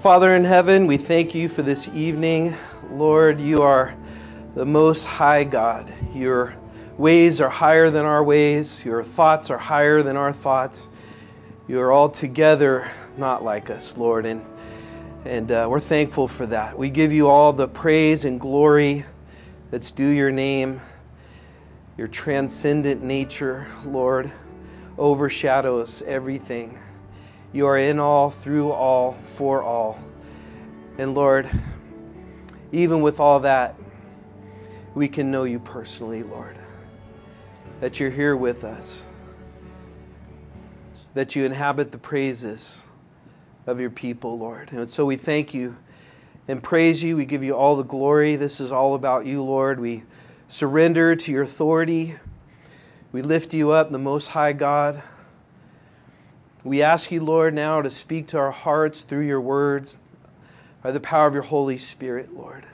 Father in heaven, we thank you for this evening. Lord, you are the most high God. Your ways are higher than our ways, your thoughts are higher than our thoughts. You are altogether not like us, Lord, and, and uh, we're thankful for that. We give you all the praise and glory that's due your name. Your transcendent nature, Lord, overshadows everything. You are in all, through all, for all. And Lord, even with all that, we can know you personally, Lord. That you're here with us. That you inhabit the praises of your people, Lord. And so we thank you and praise you. We give you all the glory. This is all about you, Lord. We surrender to your authority. We lift you up, the Most High God. We ask you, Lord, now to speak to our hearts through your words by the power of your Holy Spirit, Lord.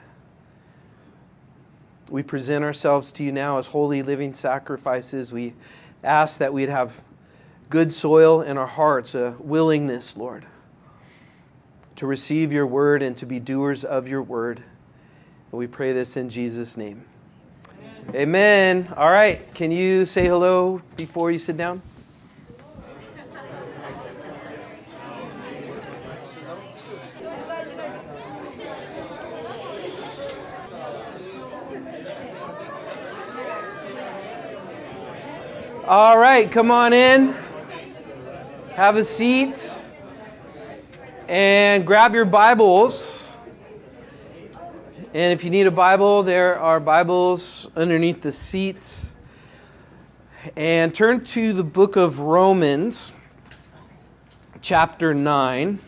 We present ourselves to you now as holy living sacrifices. We ask that we'd have good soil in our hearts, a willingness, Lord, to receive your word and to be doers of your word. And we pray this in Jesus' name. Amen. Amen. All right. Can you say hello before you sit down? All right, come on in. Have a seat. And grab your Bibles. And if you need a Bible, there are Bibles underneath the seats. And turn to the book of Romans, chapter 9.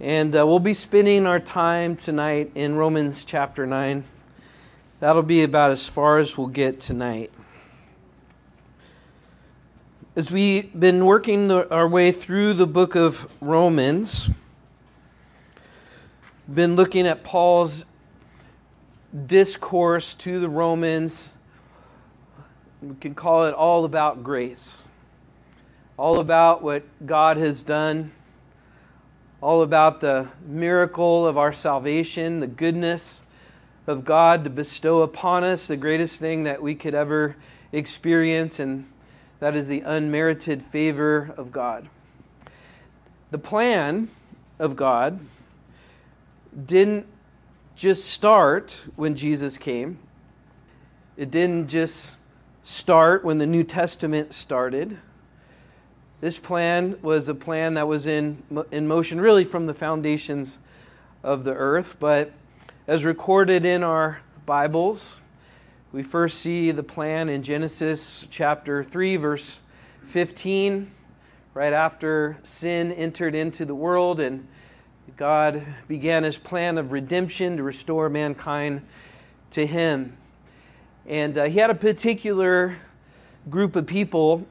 And uh, we'll be spending our time tonight in Romans chapter 9. That'll be about as far as we'll get tonight. As we've been working the, our way through the book of Romans, been looking at Paul's discourse to the Romans. We can call it all about grace, all about what God has done, all about the miracle of our salvation, the goodness of God to bestow upon us the greatest thing that we could ever experience, and that is the unmerited favor of God. The plan of God didn't just start when Jesus came, it didn't just start when the New Testament started. This plan was a plan that was in, in motion really from the foundations of the earth, but as recorded in our Bibles, we first see the plan in Genesis chapter 3, verse 15, right after sin entered into the world and God began his plan of redemption to restore mankind to him. And uh, he had a particular group of people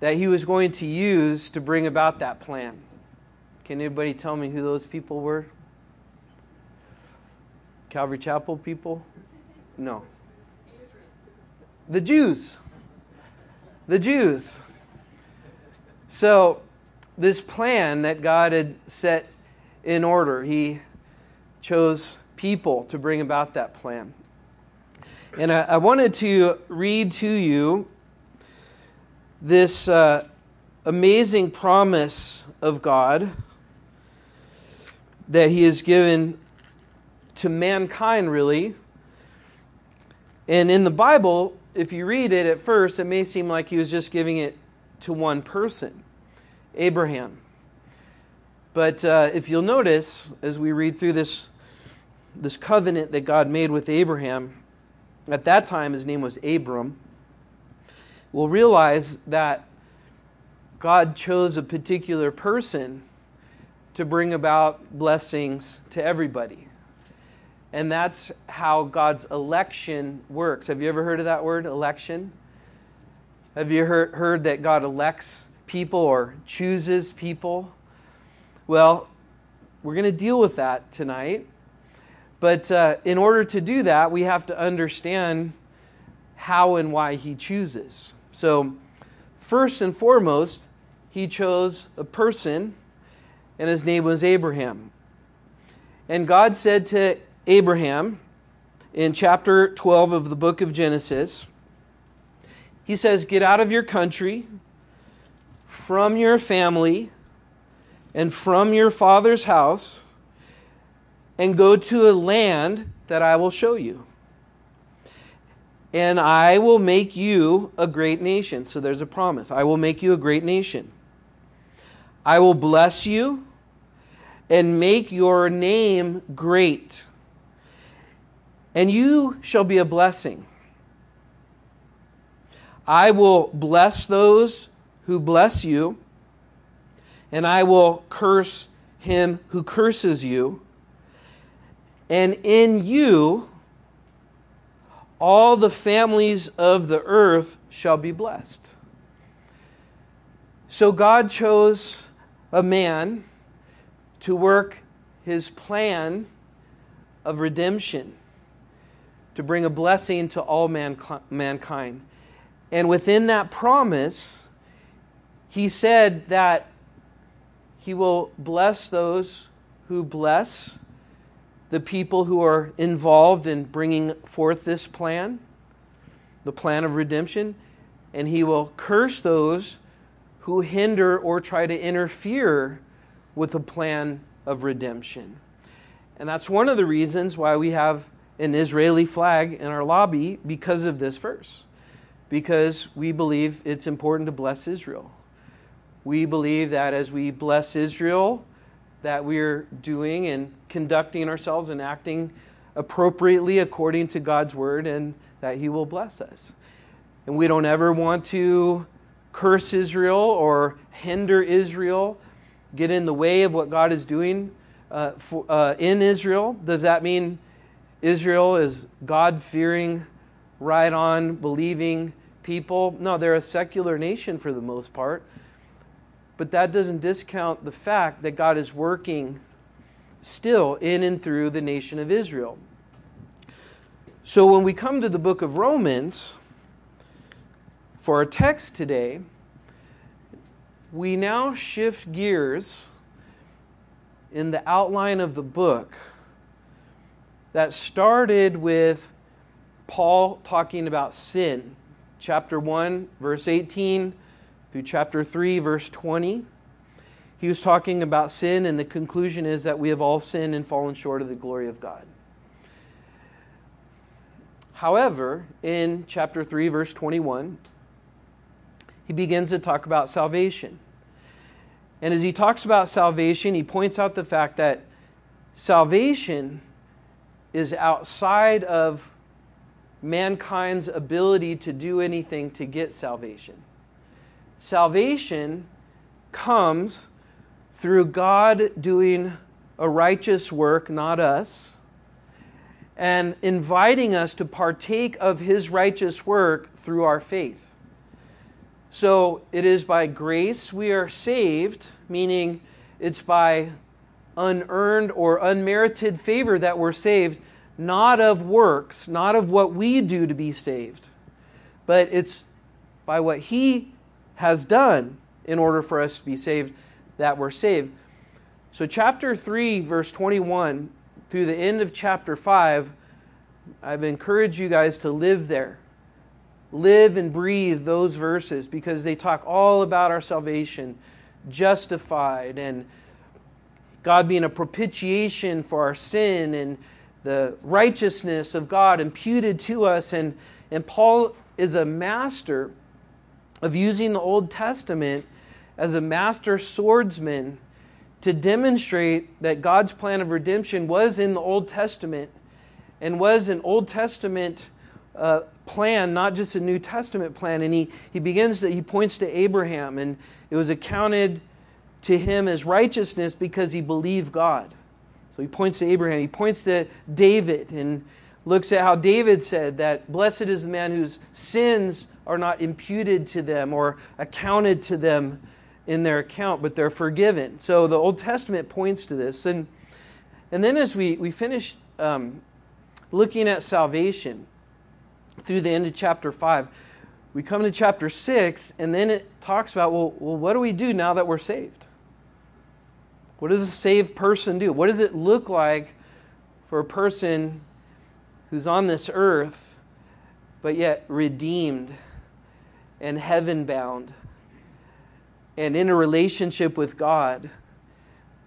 that he was going to use to bring about that plan. Can anybody tell me who those people were? Calvary Chapel people? No. The Jews. The Jews. So, this plan that God had set in order, He chose people to bring about that plan. And I, I wanted to read to you this uh, amazing promise of God that He has given to mankind, really. And in the Bible, if you read it at first, it may seem like he was just giving it to one person, Abraham. But uh, if you'll notice, as we read through this, this covenant that God made with Abraham, at that time his name was Abram, we'll realize that God chose a particular person to bring about blessings to everybody. And that's how God's election works. Have you ever heard of that word, election? Have you heard, heard that God elects people or chooses people? Well, we're going to deal with that tonight. But uh, in order to do that, we have to understand how and why He chooses. So, first and foremost, He chose a person and his name was Abraham. And God said to Abraham in chapter 12 of the book of Genesis, He says, Get out of your country, from your family, and from your father's house, and go to a land that I will show you. And I will make you a great nation. So there's a promise. I will make you a great nation. I will bless you and make your name great. And you shall be a blessing. I will bless those who bless you, and I will curse him who curses you. And in you, all the families of the earth shall be blessed. So God chose a man to work his plan of redemption, to bring a blessing to all mankind. And within that promise, he said that he will bless those who bless the people who are involved in bringing forth this plan, the plan of redemption, and he will curse those who hinder or try to interfere with the plan of redemption. And that's one of the reasons why we have an Israeli flag in our lobby because of this verse. Because we believe it's important to bless Israel. We believe that as we bless Israel, that we're doing and conducting ourselves and acting appropriately according to God's word and that he will bless us. And we don't ever want to curse Israel or hinder Israel get in the way of what God is doing uh, for, uh, in Israel? Does that mean Israel is God fearing, right on, believing people? No, they're a secular nation for the most part. But that doesn't discount the fact that God is working still in and through the nation of Israel. So when we come to the book of Romans, for our text today, we now shift gears in the outline of the book that started with Paul talking about sin, chapter 1, verse 18 through chapter 3, verse 20. He was talking about sin, and the conclusion is that we have all sinned and fallen short of the glory of God. However, in chapter 3, verse 21, he begins to talk about salvation. And as he talks about salvation, he points out the fact that salvation is outside of mankind's ability to do anything to get salvation. Salvation comes through God doing a righteous work, not us, and inviting us to partake of his righteous work through our faith. So it is by grace we are saved, meaning it's by unearned or unmerited favor that we're saved, not of works, not of what we do to be saved, but it's by what He has done in order for us to be saved that we're saved. So, chapter 3, verse 21 through the end of chapter 5, I've encouraged you guys to live there live and breathe those verses because they talk all about our salvation, justified, and God being a propitiation for our sin and the righteousness of God imputed to us. And, and Paul is a master of using the Old Testament as a master swordsman to demonstrate that God's plan of redemption was in the Old Testament and was an Old Testament uh, plan, not just a New Testament plan. And he, he begins to, he points to Abraham, and it was accounted to him as righteousness because he believed God. So he points to Abraham. He points to David and looks at how David said that blessed is the man whose sins are not imputed to them or accounted to them in their account, but they're forgiven. So the Old Testament points to this. And, and then as we, we finish um, looking at salvation, through the end of chapter 5. We come to chapter 6, and then it talks about well, well, what do we do now that we're saved? What does a saved person do? What does it look like for a person who's on this earth, but yet redeemed and heaven bound and in a relationship with God,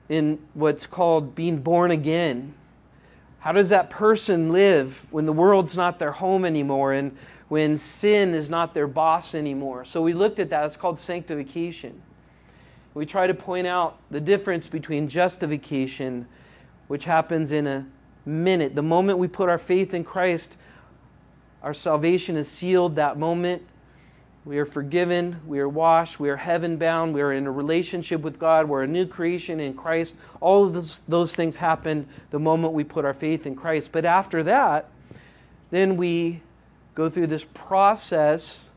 in what's called being born again? How does that person live when the world's not their home anymore and when sin is not their boss anymore? So we looked at that. It's called sanctification. We try to point out the difference between justification, which happens in a minute. The moment we put our faith in Christ, our salvation is sealed that moment. We are forgiven. We are washed. We are heaven bound. We are in a relationship with God. We're a new creation in Christ. All of those, those things happen the moment we put our faith in Christ. But after that, then we go through this process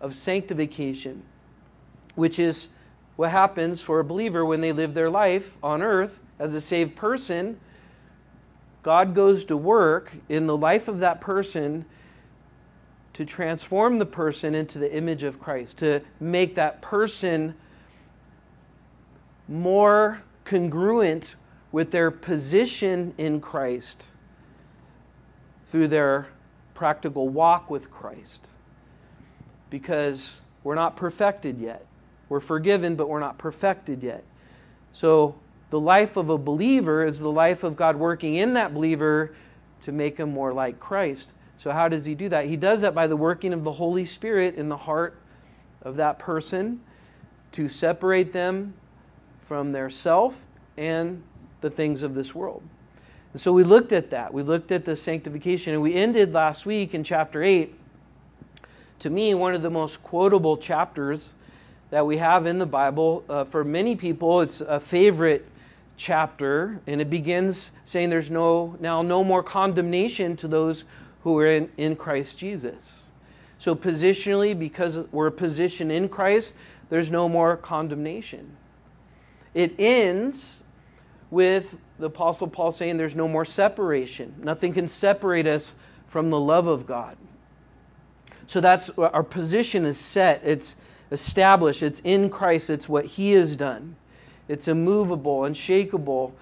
of sanctification, which is what happens for a believer when they live their life on earth as a saved person. God goes to work in the life of that person to transform the person into the image of Christ, to make that person more congruent with their position in Christ through their practical walk with Christ. Because we're not perfected yet. We're forgiven, but we're not perfected yet. So, the life of a believer is the life of God working in that believer to make him more like Christ. So, how does he do that? He does that by the working of the Holy Spirit in the heart of that person to separate them from their self and the things of this world. And so we looked at that. We looked at the sanctification, and we ended last week in chapter 8. To me, one of the most quotable chapters that we have in the Bible. Uh, for many people, it's a favorite chapter, and it begins saying there's no now no more condemnation to those who are in, in Christ Jesus. So, positionally, because we're positioned in Christ, there's no more condemnation. It ends with the Apostle Paul saying there's no more separation. Nothing can separate us from the love of God. So that's our position is set, it's established, it's in Christ, it's what He has done. It's immovable, unshakable.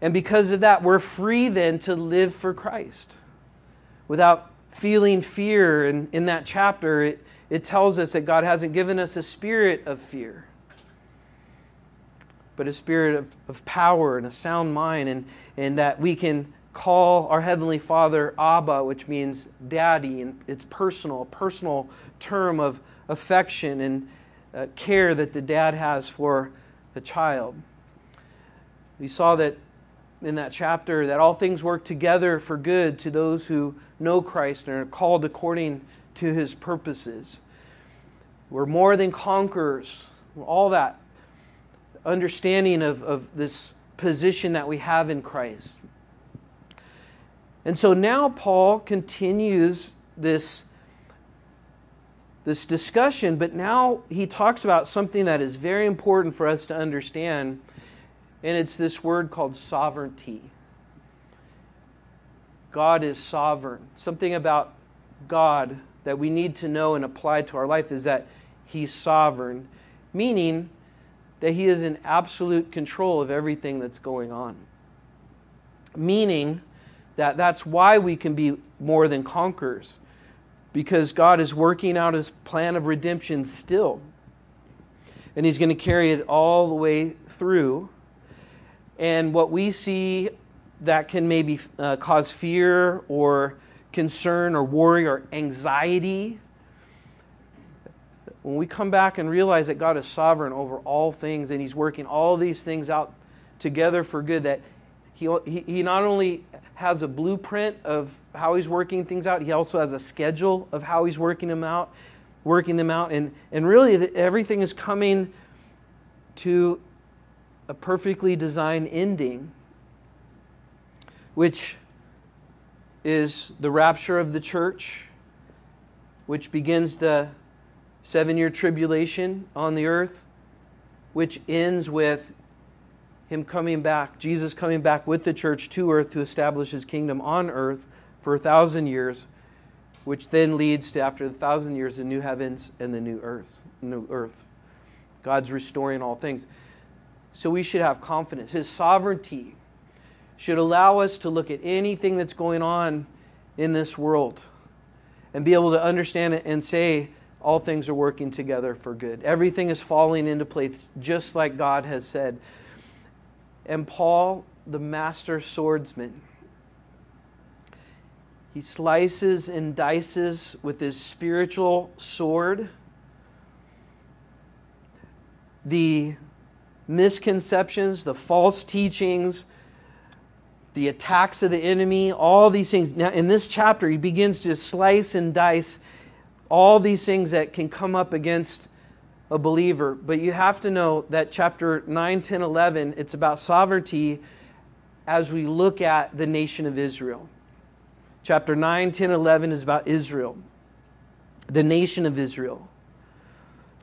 And because of that, we're free then to live for Christ without feeling fear. And in that chapter, it, it tells us that God hasn't given us a spirit of fear, but a spirit of, of power and a sound mind, and, and that we can call our Heavenly Father Abba, which means daddy, and it's personal, a personal term of affection and uh, care that the dad has for the child. We saw that in that chapter that all things work together for good to those who know Christ and are called according to his purposes. We're more than conquerors. All that understanding of, of this position that we have in Christ. And so now Paul continues this, this discussion, but now he talks about something that is very important for us to understand and it's this word called sovereignty. God is sovereign. Something about God that we need to know and apply to our life is that He's sovereign, meaning that He is in absolute control of everything that's going on. Meaning that that's why we can be more than conquerors, because God is working out His plan of redemption still. And He's going to carry it all the way through and what we see that can maybe uh, cause fear or concern or worry or anxiety, when we come back and realize that God is sovereign over all things and He's working all these things out together for good, that He, he, not only has a blueprint of how He's working things out, He also has a schedule of how He's working them out, working them out, and, and really everything is coming to a perfectly designed ending, which is the rapture of the church, which begins the seven year tribulation on the earth, which ends with him coming back, Jesus coming back with the church to earth to establish his kingdom on earth for a thousand years, which then leads to after the thousand years the new heavens and the new earth. New earth. God's restoring all things. So we should have confidence. His sovereignty should allow us to look at anything that's going on in this world and be able to understand it and say, all things are working together for good. Everything is falling into place just like God has said. And Paul, the master swordsman, he slices and dices with his spiritual sword the misconceptions, the false teachings, the attacks of the enemy, all these things. Now, in this chapter, he begins to slice and dice all these things that can come up against a believer. But you have to know that chapter 9, 10, 11, it's about sovereignty as we look at the nation of Israel. Chapter 9, 10, 11 is about Israel, the nation of Israel.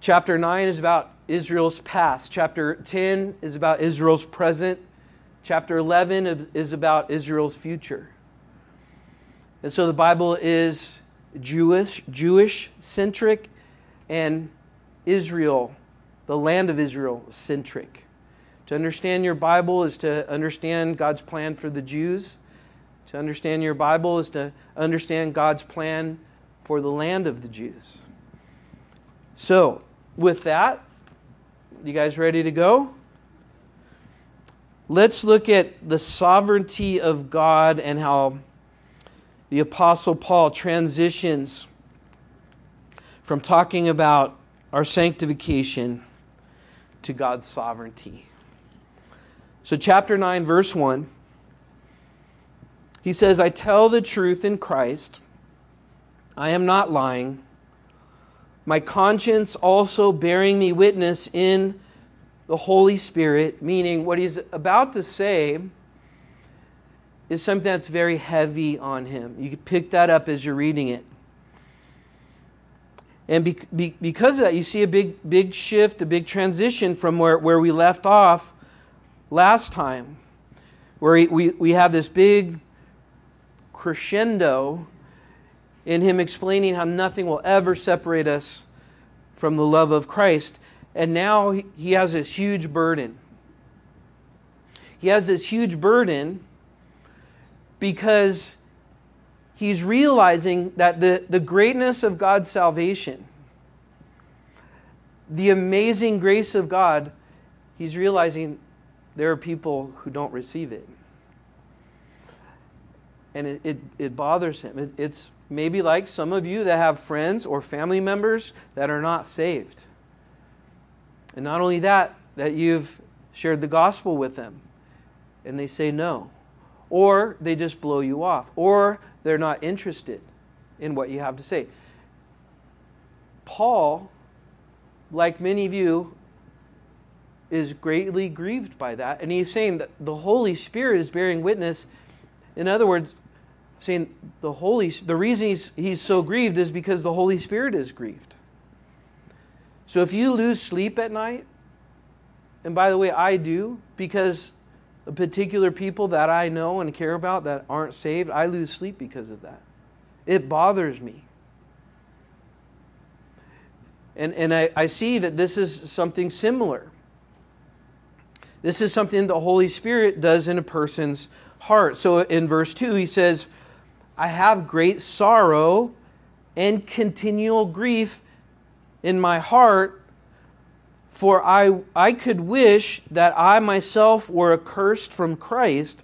Chapter 9 is about Israel's past. Chapter 10 is about Israel's present. Chapter 11 is about Israel's future. And so the Bible is Jewish, Jewish centric and Israel, the land of Israel centric. To understand your Bible is to understand God's plan for the Jews. To understand your Bible is to understand God's plan for the land of the Jews. So, with that, you guys ready to go? Let's look at the sovereignty of God and how the Apostle Paul transitions from talking about our sanctification to God's sovereignty. So, chapter 9, verse 1, he says, I tell the truth in Christ. I am not lying. My conscience also bearing me witness in the Holy Spirit, meaning what he's about to say is something that's very heavy on him. You can pick that up as you're reading it. And be, be, because of that, you see a big, big shift, a big transition from where, where we left off last time, where we, we have this big crescendo in him explaining how nothing will ever separate us from the love of Christ. And now he has this huge burden. He has this huge burden because he's realizing that the, the greatness of God's salvation, the amazing grace of God, he's realizing there are people who don't receive it. And it, it, it bothers him. It, it's maybe like some of you that have friends or family members that are not saved. And not only that, that you've shared the gospel with them and they say no. Or they just blow you off. Or they're not interested in what you have to say. Paul, like many of you, is greatly grieved by that. And he's saying that the Holy Spirit is bearing witness. In other words, saying the Holy the reason he's, he's so grieved is because the Holy Spirit is grieved. So if you lose sleep at night, and by the way, I do, because the particular people that I know and care about that aren't saved, I lose sleep because of that. It bothers me. And, and I, I see that this is something similar. This is something the Holy Spirit does in a person's heart. So in verse 2, he says, I have great sorrow and continual grief in my heart, for I, I could wish that I myself were accursed from Christ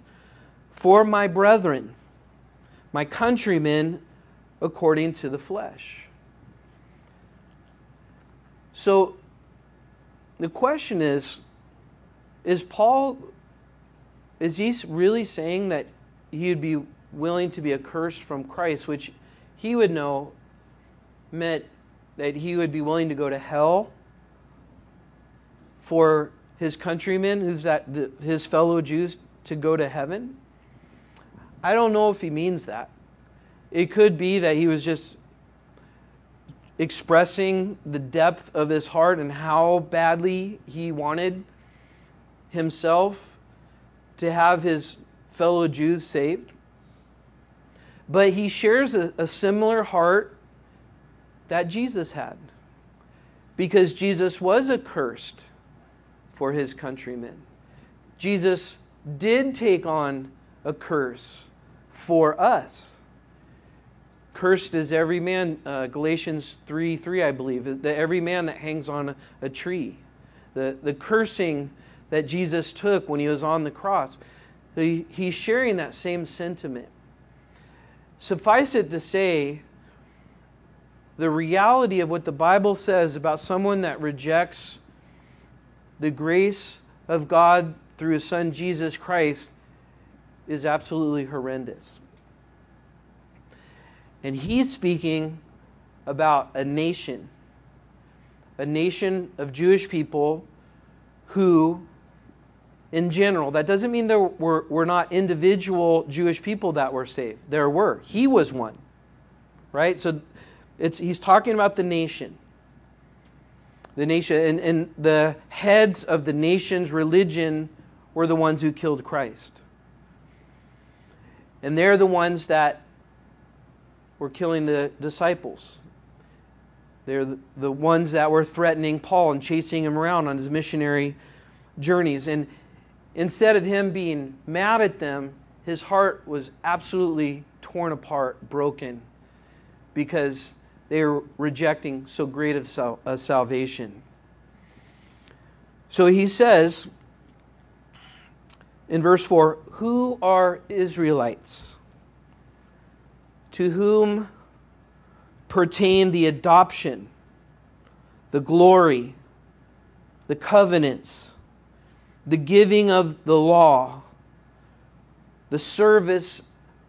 for my brethren, my countrymen, according to the flesh. So the question is is Paul is he really saying that he'd be willing to be accursed from Christ, which he would know meant that he would be willing to go to hell for his countrymen, the, his fellow Jews, to go to heaven. I don't know if he means that. It could be that he was just expressing the depth of his heart and how badly he wanted himself to have his fellow Jews saved. But he shares a, a similar heart that Jesus had. Because Jesus was accursed for his countrymen. Jesus did take on a curse for us. Cursed is every man, uh, Galatians 3 3, I believe, that every man that hangs on a, tree. The, the cursing that Jesus took when he was on the cross. He, he's sharing that same sentiment. Suffice it to say, the reality of what the Bible says about someone that rejects the grace of God through his son Jesus Christ is absolutely horrendous. And he's speaking about a nation, a nation of Jewish people who, in general, that doesn't mean there were, were not individual Jewish people that were saved. There were. He was one. Right? So it's, he's talking about the nation the nation and, and the heads of the nation's religion were the ones who killed Christ. And they're the ones that were killing the disciples. They're the, the ones that were threatening Paul and chasing him around on his missionary journeys. And instead of him being mad at them, his heart was absolutely torn apart, broken, because they are rejecting so great of sal- a salvation. So he says in verse 4 Who are Israelites? To whom pertain the adoption, the glory, the covenants, the giving of the law, the service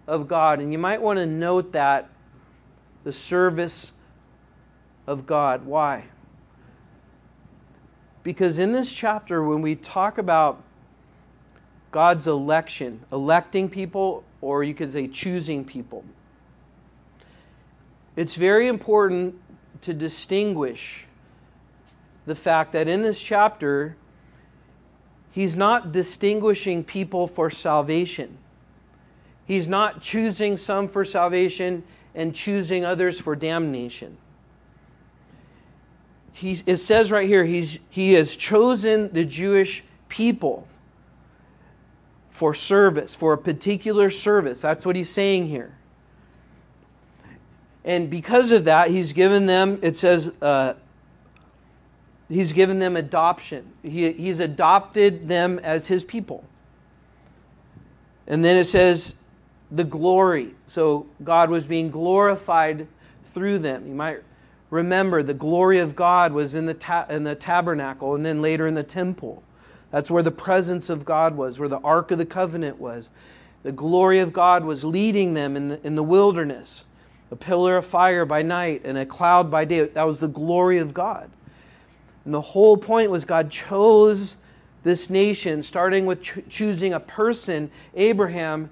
of God. And you might want to note that the service of God. Why? Because in this chapter, when we talk about God's election, electing people, or you could say choosing people, it's very important to distinguish the fact that in this chapter, he's not distinguishing people for salvation. He's not choosing some for salvation and choosing others for damnation. He's, it says right here, he's, he has chosen the Jewish people for service, for a particular service. That's what he's saying here. And because of that, he's given them, it says, uh, he's given them adoption. He, he's adopted them as his people. And then it says, the glory. So God was being glorified through them. You might remember the glory of God was in the, ta- in the tabernacle and then later in the temple. That's where the presence of God was, where the Ark of the Covenant was. The glory of God was leading them in the, in the wilderness. A pillar of fire by night and a cloud by day. That was the glory of God. And the whole point was God chose this nation, starting with cho- choosing a person, Abraham,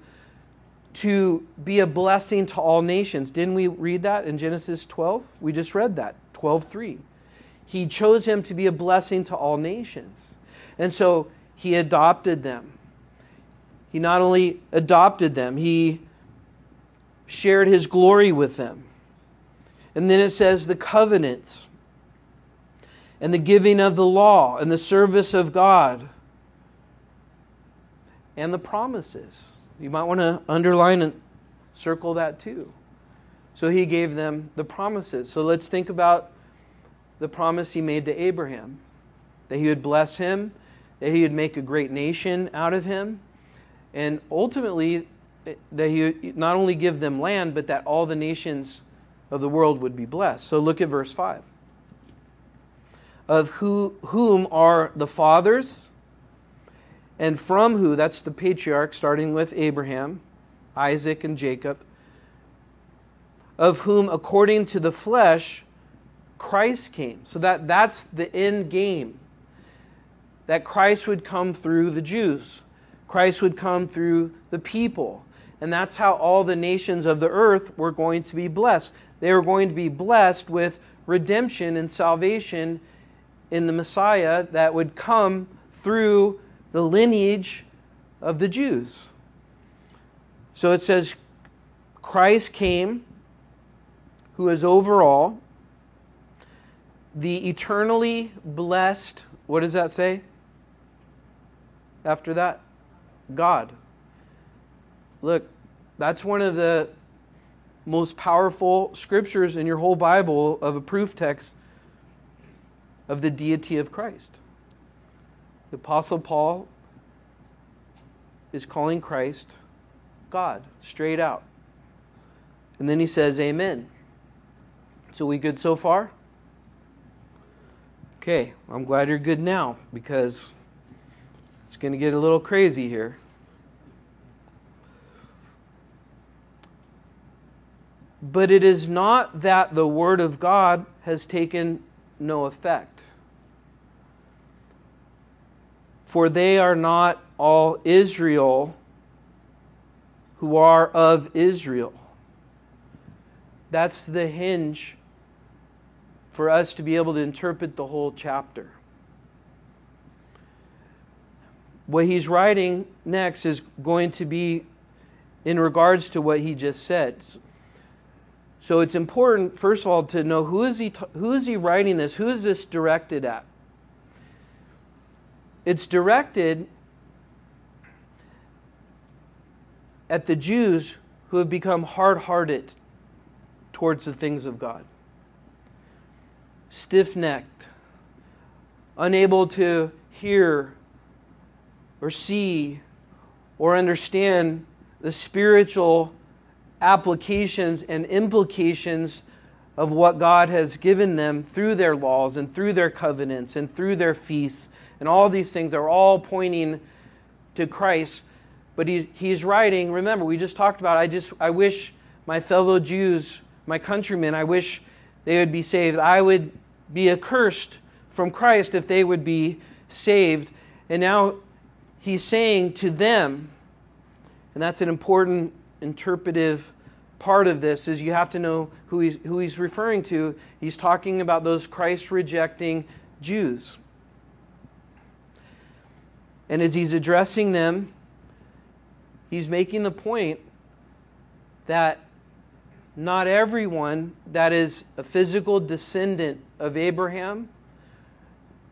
to be a blessing to all nations. Didn't we read that in Genesis 12? We just read that, 12:3. He chose him to be a blessing to all nations. And so he adopted them. He not only adopted them, he shared his glory with them. And then it says the covenants and the giving of the law and the service of God and the promises. You might want to underline and circle that too. So he gave them the promises. So let's think about the promise he made to Abraham that he would bless him, that he would make a great nation out of him, and ultimately eh, that he would not only give them land, but that all the nations of the world would be blessed. So look at verse 5. Of who, whom are the fathers and from who, that's the patriarch, starting with Abraham, Isaac, and Jacob, of whom, according to the flesh, Christ came. So that, that's the end game. That Christ would come through the Jews, Christ would come through the people. And that's how all the nations of the earth were going to be blessed. They were going to be blessed with redemption and salvation in the Messiah that would come through the lineage of the Jews. So it says, Christ came, who is over all, the eternally blessed, what does that say? after that? God. Look, that's one of the most powerful scriptures in your whole Bible of a proof text of the deity of Christ. The Apostle Paul is calling Christ God, straight out. And then he says, Amen. So, we good so far? Okay, I'm glad you're good now because it's going to get a little crazy here. But it is not that the Word of God has taken no effect. For they are not all Israel who are of Israel. That's the hinge for us to be able to interpret the whole chapter. What he's writing next is going to be in regards to what he just said. So it's important, first of all, to know who is he, who is he writing this? Who is this directed at? It's directed at the Jews who have become hard hearted towards the things of God, stiff necked, unable to hear or see or understand the spiritual applications and implications of what God has given them through their laws and through their covenants and through their feasts. And all these things are all pointing to Christ. But he, he's writing, remember, we just talked about, I just I wish my fellow Jews, my countrymen, I wish they would be saved. I would be accursed from Christ if they would be saved. And now he's saying to them, and that's an important interpretive part of this is you have to know who he's, who he's referring to. He's talking about those Christ rejecting Jews. And as he's addressing them, he's making the point that not everyone that is a physical descendant of Abraham,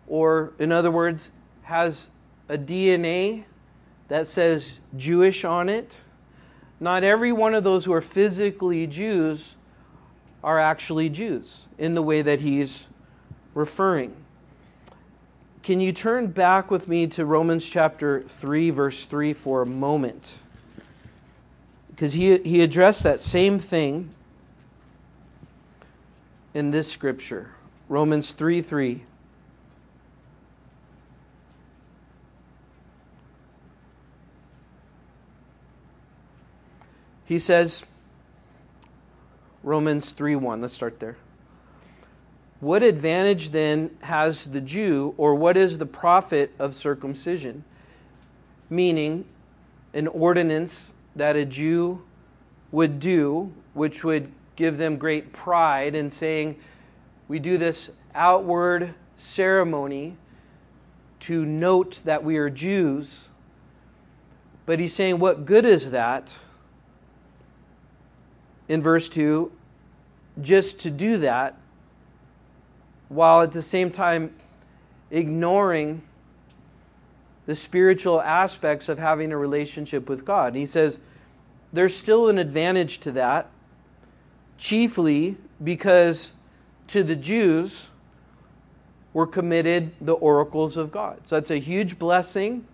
or in other words, has a DNA that says Jewish on it, not every one of those who are physically Jews are actually Jews in the way that he's referring. Can you turn back with me to Romans chapter 3, verse 3 for a moment? Because he, he addressed that same thing in this scripture. Romans 3 3. He says, Romans 3 1, let's start there. What advantage then has the Jew, or what is the profit of circumcision? Meaning, an ordinance that a Jew would do, which would give them great pride in saying, We do this outward ceremony to note that we are Jews. But he's saying, What good is that? in verse 2 just to do that while at the same time ignoring the spiritual aspects of having a relationship with God. He says there's still an advantage to that, chiefly because to the Jews were committed the oracles of God. So that's a huge blessing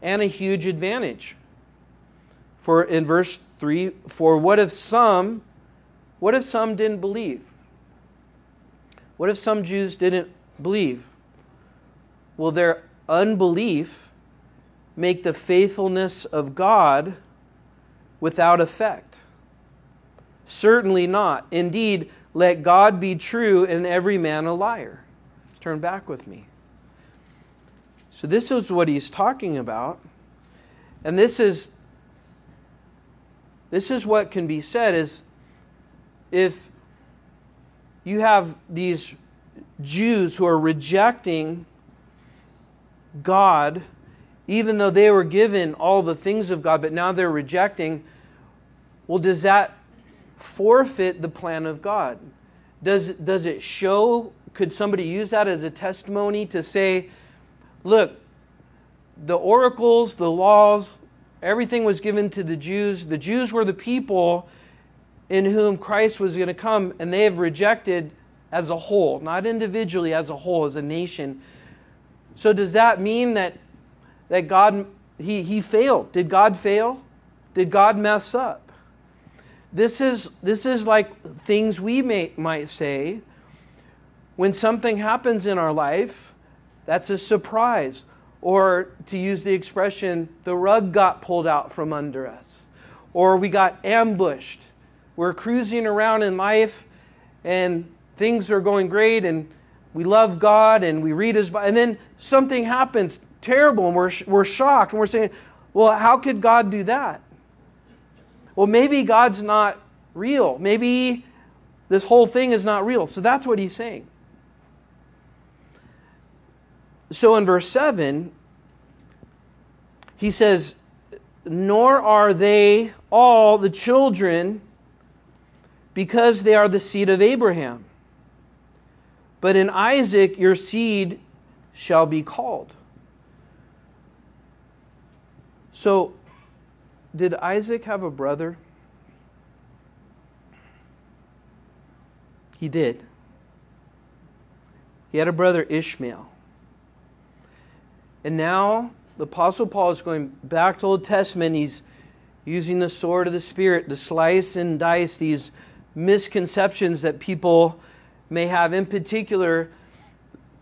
and a huge advantage. For in verse 3, for what if some what if some didn't believe? What if some Jews didn't believe? Will their unbelief make the faithfulness of God without effect? Certainly not. Indeed, let God be true and every man a liar. Turn back with me. So, this is what he's talking about. And this is this is what can be said is if you have these Jews who are rejecting God, even though they were given all the things of God, but now they're rejecting, well, does that forfeit the plan of God? Does, does it show, could somebody use that as a testimony to say, look, the oracles, the laws, everything was given to the Jews. The Jews were the people in whom Christ was going to come, and they have rejected as a whole, not individually, as a whole, as a nation. So, does that mean that, that God, he, he failed? Did God fail? Did God mess up? This is, this is like things we may, might say when something happens in our life that's a surprise. Or to use the expression, the rug got pulled out from under us. Or we got ambushed. We're cruising around in life and things are going great and we love God and we read His Bible. And then something happens terrible and we're, we're shocked and we're saying, well, how could God do that? Well, maybe God's not real. Maybe this whole thing is not real. So that's what he's saying. So in verse 7, he says, Nor are they all the children because they are the seed of Abraham. But in Isaac your seed shall be called. So, did Isaac have a brother? He did. He had a brother, Ishmael. And now the Apostle Paul is going back to Old Testament. He's using the sword of the Spirit to slice and dice these misconceptions that people may have. In particular,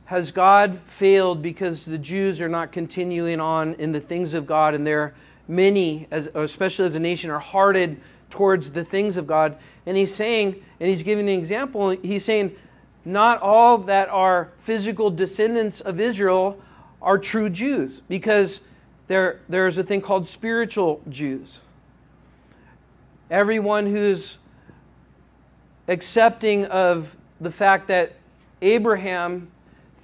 has God failed because the Jews are not continuing on in the things of God and they're many, as, especially as a nation, are hearted towards the things of God. And he's saying, and he's giving an example, he's saying, not all that are physical descendants of Israel are true Jews because there, there's a thing called spiritual Jews. Everyone who's accepting of the fact that Abraham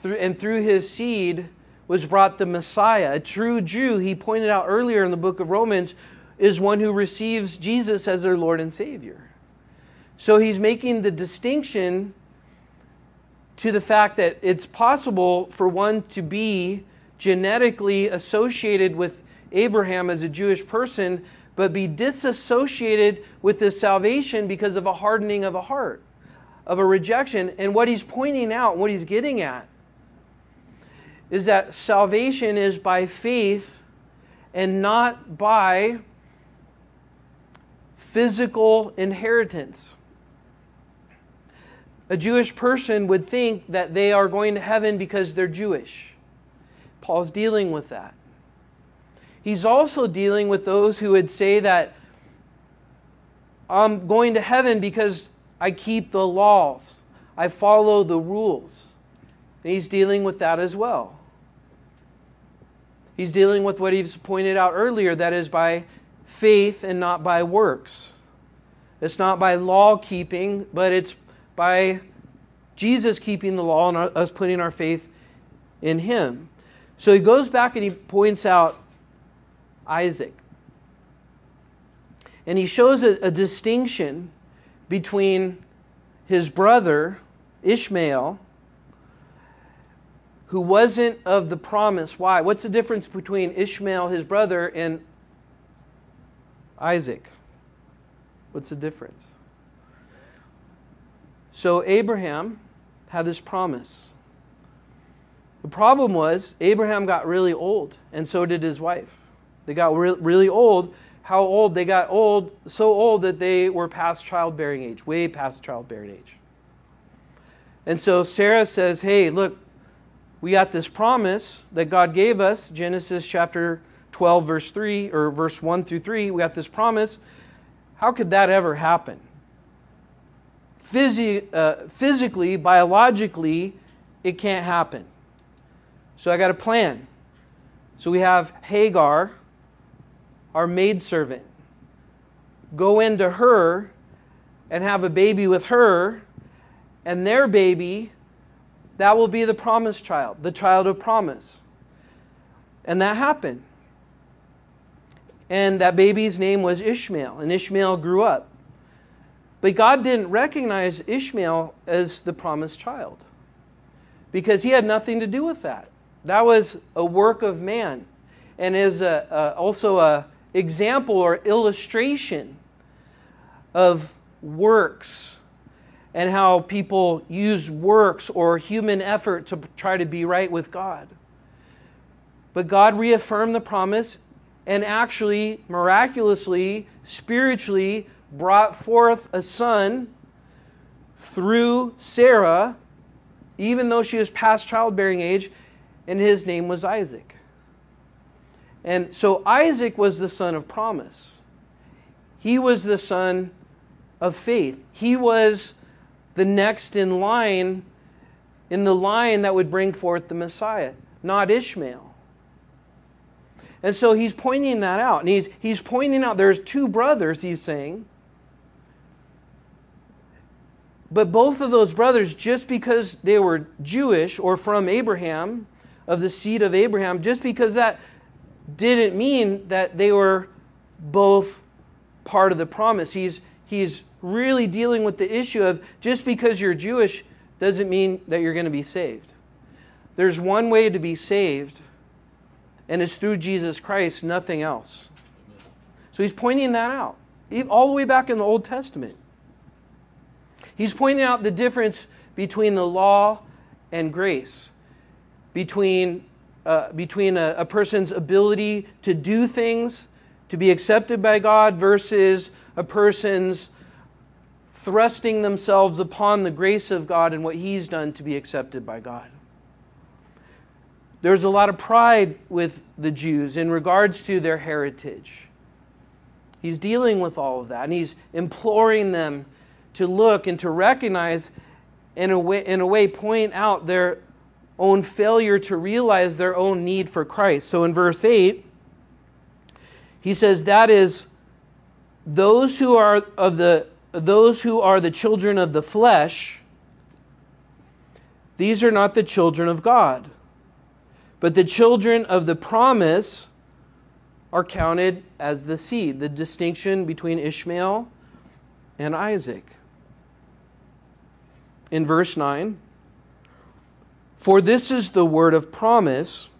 and through his seed was brought the Messiah. A true Jew, he pointed out earlier in the book of Romans, is one who receives Jesus as their Lord and Savior. So he's making the distinction to the fact that it's possible for one to be genetically associated with Abraham as a Jewish person, but be disassociated with this salvation because of a hardening of a heart, of a rejection. And what he's pointing out, what he's getting at, is that salvation is by faith and not by physical inheritance. A Jewish person would think that they are going to heaven because they're Jewish. Paul's dealing with that. He's also dealing with those who would say that I'm going to heaven because I keep the laws, I follow the rules. And he's dealing with that as well. He's dealing with what he's pointed out earlier that is by faith and not by works. It's not by law keeping, but it's by Jesus keeping the law and us putting our faith in him. So he goes back and he points out Isaac. And he shows a, a distinction between his brother, Ishmael, who wasn't of the promise. Why? What's the difference between Ishmael, his brother, and Isaac? What's the difference? So, Abraham had this promise. The problem was, Abraham got really old, and so did his wife. They got re- really old. How old? They got old, so old that they were past childbearing age, way past childbearing age. And so Sarah says, Hey, look, we got this promise that God gave us, Genesis chapter 12, verse 3, or verse 1 through 3. We got this promise. How could that ever happen? Physi- uh, physically, biologically, it can't happen. So I got a plan. So we have Hagar, our maidservant, go into her and have a baby with her, and their baby that will be the promised child, the child of promise. And that happened. And that baby's name was Ishmael, and Ishmael grew up. But God didn't recognize Ishmael as the promised child because he had nothing to do with that. That was a work of man. and is a, a, also a example or illustration of works and how people use works or human effort to try to be right with God. But God reaffirmed the promise and actually, miraculously, spiritually, brought forth a son through Sarah, even though she was past childbearing age, and his name was Isaac. And so Isaac was the son of promise. He was the son of faith. He was the next in line, in the line that would bring forth the Messiah, not Ishmael. And so he's pointing that out. And he's, he's pointing out there's two brothers, he's saying. But both of those brothers, just because they were Jewish or from Abraham, of the seed of Abraham, just because that didn't mean that they were both part of the promise. He's, he's really dealing with the issue of just because you're Jewish doesn't mean that you're going to be saved. There's one way to be saved, and it's through Jesus Christ, nothing else. So he's pointing that out, all the way back in the Old Testament. He's pointing out the difference between the law and grace, between, uh, between a, a person's ability to do things, to be accepted by God, versus a person's thrusting themselves upon the grace of God and what He's done to be accepted by God. There's a lot of pride with the Jews in regards to their heritage. He's dealing with all of that, and he's imploring them to look and to recognize, in a way, in a way point out their own failure to realize their own need for Christ. So in verse 8, he says, That is, those who are of the those who are the children of the flesh, these are not the children of God. But the children of the promise are counted as the seed, the distinction between Ishmael and Isaac. In verse 9, for this is the word of promise.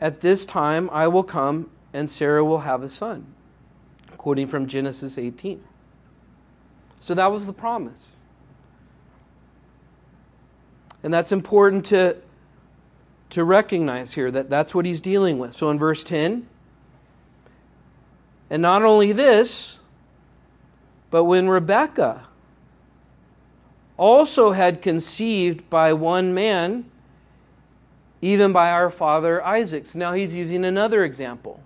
At this time I will come, and Sarah will have a son quoting from Genesis 18. So that was the promise. And that's important to, to recognize here that that's what he's dealing with. So in verse 10, and not only this, but when Rebekah also had conceived by one man, even by our father Isaac. So now he's using another example.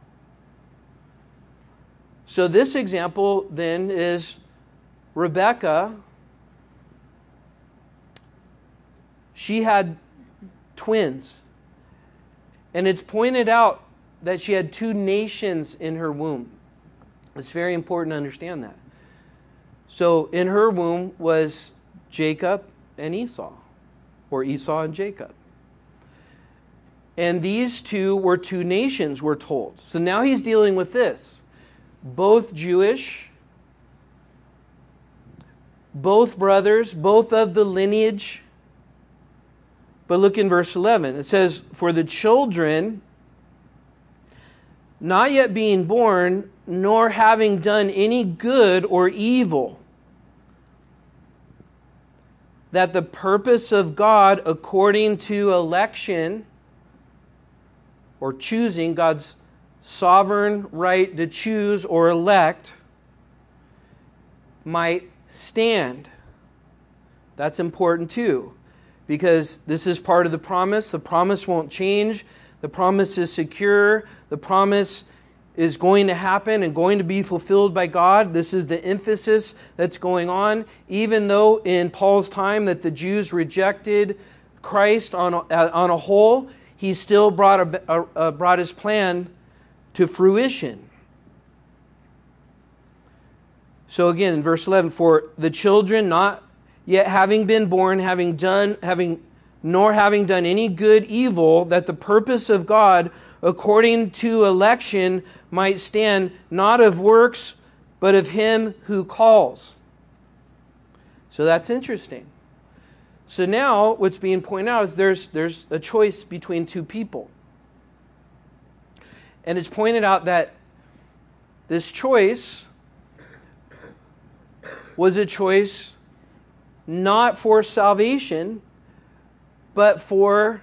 So, this example then is Rebecca. She had twins. And it's pointed out that she had two nations in her womb. It's very important to understand that. So, in her womb was Jacob and Esau, or Esau and Jacob. And these two were two nations, we're told. So now he's dealing with this both Jewish, both brothers, both of the lineage. But look in verse 11. It says, For the children, not yet being born, nor having done any good or evil, that the purpose of God according to election or choosing God's sovereign right to choose or elect might stand. That's important too, because this is part of the promise. The promise won't change, the promise is secure, the promise is going to happen and going to be fulfilled by God. This is the emphasis that's going on, even though in Paul's time that the Jews rejected Christ on a, uh, on a whole, he still brought, a, a, uh, brought his plan to fruition. So again, in verse 11, for the children not yet having been born, having done, having, nor having done any good evil, that the purpose of God according to election might stand not of works, but of him who calls. So that's interesting. So now what's being pointed out is there's, there's a choice between two people. And it's pointed out that this choice was a choice not for salvation, but for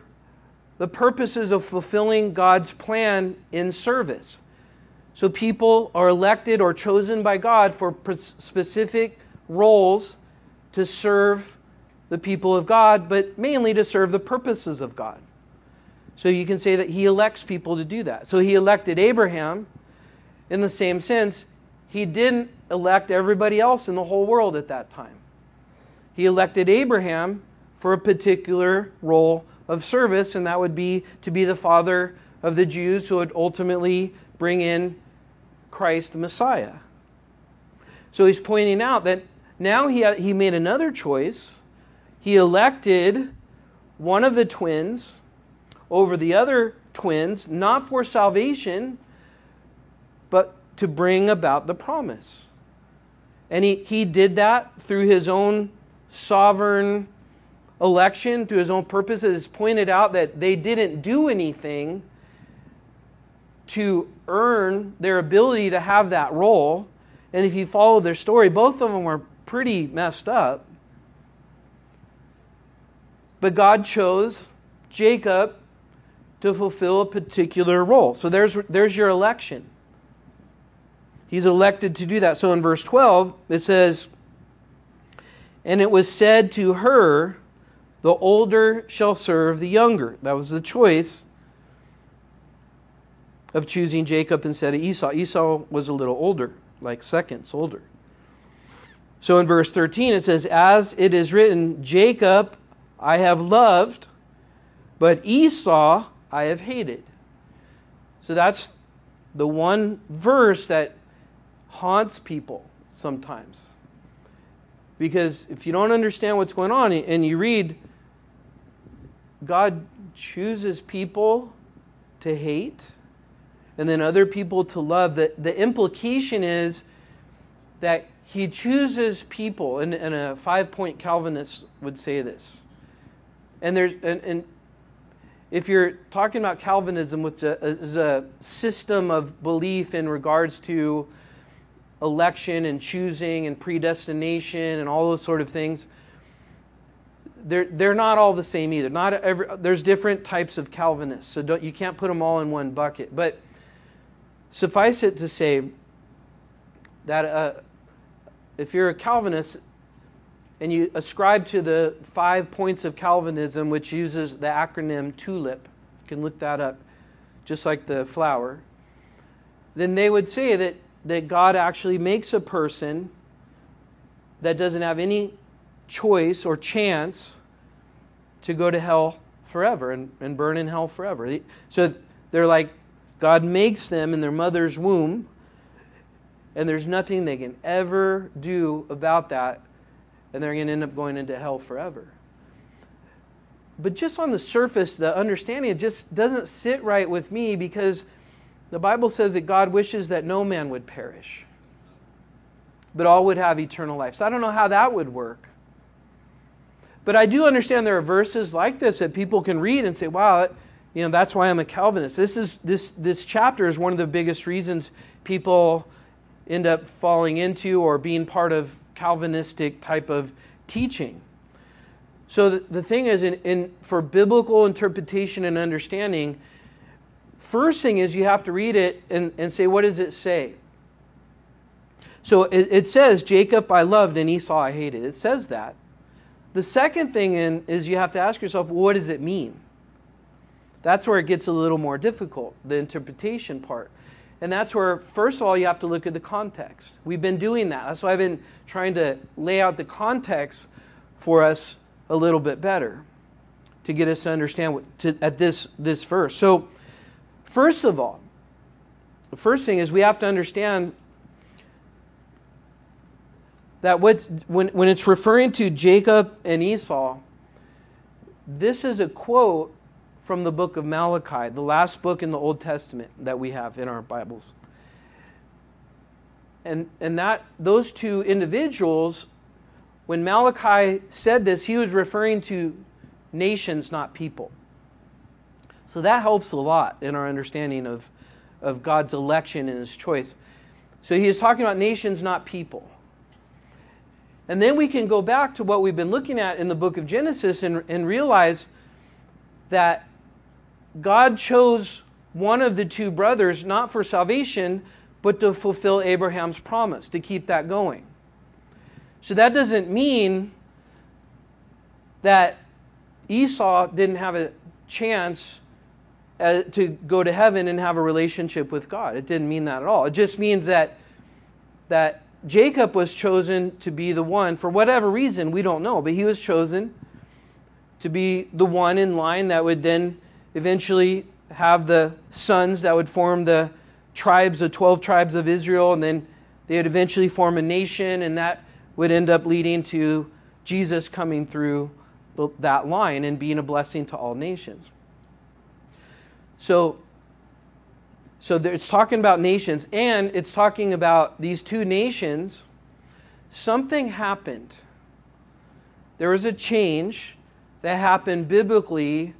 the purposes of fulfilling God's plan in service. So people are elected or chosen by God for specific roles to serve the people of God, but mainly to serve the purposes of God. So you can say that he elects people to do that. So he elected Abraham in the same sense. He didn't elect everybody else in the whole world at that time. He elected Abraham for a particular role of service, and that would be to be the father of the Jews who would ultimately bring in Christ the Messiah. So he's pointing out that now he, had, he made another choice. He elected one of the twins over the other twins, not for salvation, but to bring about the promise. And he, he did that through his own sovereign election, through his own purposes. Pointed out that they didn't do anything to earn their ability to have that role. And if you follow their story, both of them were pretty messed up. But God chose Jacob to fulfill a particular role. So there's, there's your election. He's elected to do that. So in verse 12, it says, And it was said to her, The older shall serve the younger. That was the choice of choosing Jacob instead of Esau. Esau was a little older, like seconds older. So in verse 13 it says, As it is written, Jacob I have loved, but Esau I have hated. So that's the one verse that haunts people sometimes. Because if you don't understand what's going on and you read, God chooses people to hate and then other people to love. The, the implication is that he chooses people, and, and a five point Calvinist would say this. And there's and, and if you're talking about Calvinism, which uh, is a system of belief in regards to election and choosing and predestination and all those sort of things, they're, they're not all the same either. Not every, there's different types of Calvinists, so don't, you can't put them all in one bucket. But Suffice it to say that uh, if you're a Calvinist and you ascribe to the five points of Calvinism, which uses the acronym TULIP, you can look that up, just like the flower, then they would say that, that God actually makes a person that doesn't have any choice or chance to go to hell forever and, and burn in hell forever. So they're like God makes them in their mother's womb, and there's nothing they can ever do about that, and they're going to end up going into hell forever. But just on the surface, the understanding, it just doesn't sit right with me because the Bible says that God wishes that no man would perish, but all would have eternal life. So I don't know how that would work. But I do understand there are verses like this that people can read and say, wow, you know, that's why I'm a Calvinist. This, is, this, this chapter is one of the biggest reasons people end up falling into or being part of Calvinistic type of teaching. So the, the thing is, in, in, for biblical interpretation and understanding, first thing is you have to read it and, and say, what does it say? So it, it says, Jacob I loved and Esau I hated. It says that. The second thing in, is you have to ask yourself, what does it mean? That's where it gets a little more difficult, the interpretation part. And that's where, first of all, you have to look at the context. We've been doing that. That's why I've been trying to lay out the context for us a little bit better to get us to understand what, to, at this, this verse. So, first of all, the first thing is we have to understand that when, when it's referring to Jacob and Esau, this is a quote from the book of Malachi, the last book in the Old Testament that we have in our Bibles. And, and that those two individuals, when Malachi said this, he was referring to nations, not people. So that helps a lot in our understanding of, of God's election and his choice. So he is talking about nations, not people. And then we can go back to what we've been looking at in the book of Genesis and, and realize that God chose one of the two brothers not for salvation, but to fulfill Abraham's promise, to keep that going. So that doesn't mean that Esau didn't have a chance uh, to go to heaven and have a relationship with God. It didn't mean that at all. It just means that that Jacob was chosen to be the one for whatever reason we don't know, but he was chosen to be the one in line that would then eventually have the sons that would form the tribes, the 12 tribes of Israel, and then they would eventually form a nation, and that would end up leading to Jesus coming through that line and being a blessing to all nations. So, so it's talking about nations, and it's talking about these two nations. Something happened. There was a change that happened biblically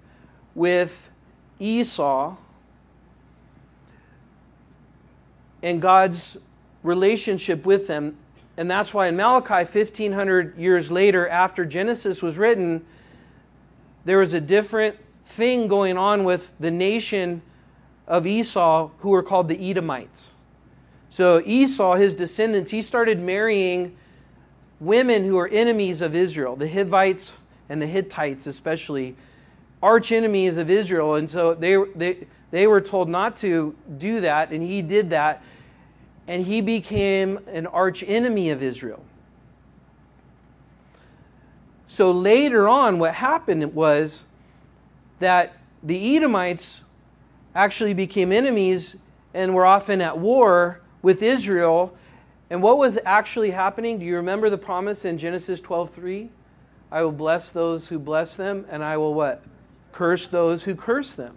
with Esau and God's relationship with them. And that's why in Malachi, 1500 years later, after Genesis was written, there was a different thing going on with the nation of Esau who were called the Edomites. So Esau, his descendants, he started marrying women who were enemies of Israel, the Hivites and the Hittites especially, arch enemies of Israel. And so they, they, they were told not to do that, and he did that. And he became an arch enemy of Israel. So later on, what happened was that the Edomites actually became enemies and were often at war with Israel. And what was actually happening? Do you remember the promise in Genesis 12:3? I will bless those who bless them, and I will what? Curse those who curse them.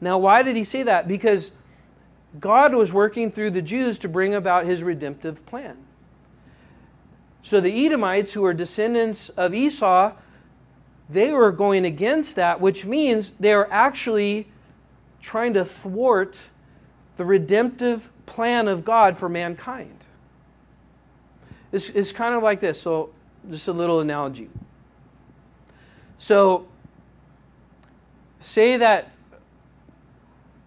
Now, why did he say that? Because God was working through the Jews to bring about his redemptive plan. So the Edomites, who are descendants of Esau, they were going against that, which means they are actually trying to thwart the redemptive plan of God for mankind. It's, it's kind of like this. So, just a little analogy. So, say that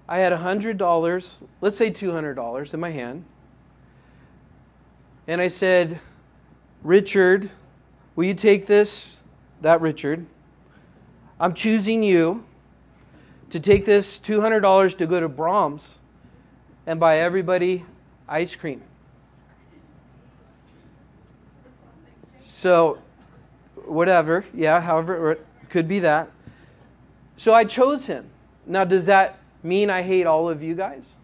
I had $100, let's say $200 in my hand, and I said, Richard, will you take this? That Richard. I'm choosing you to take this $200 to go to Braum's and buy everybody ice cream. So, whatever, yeah, however, could be that. So I chose him. Now, does that mean I hate all of you guys?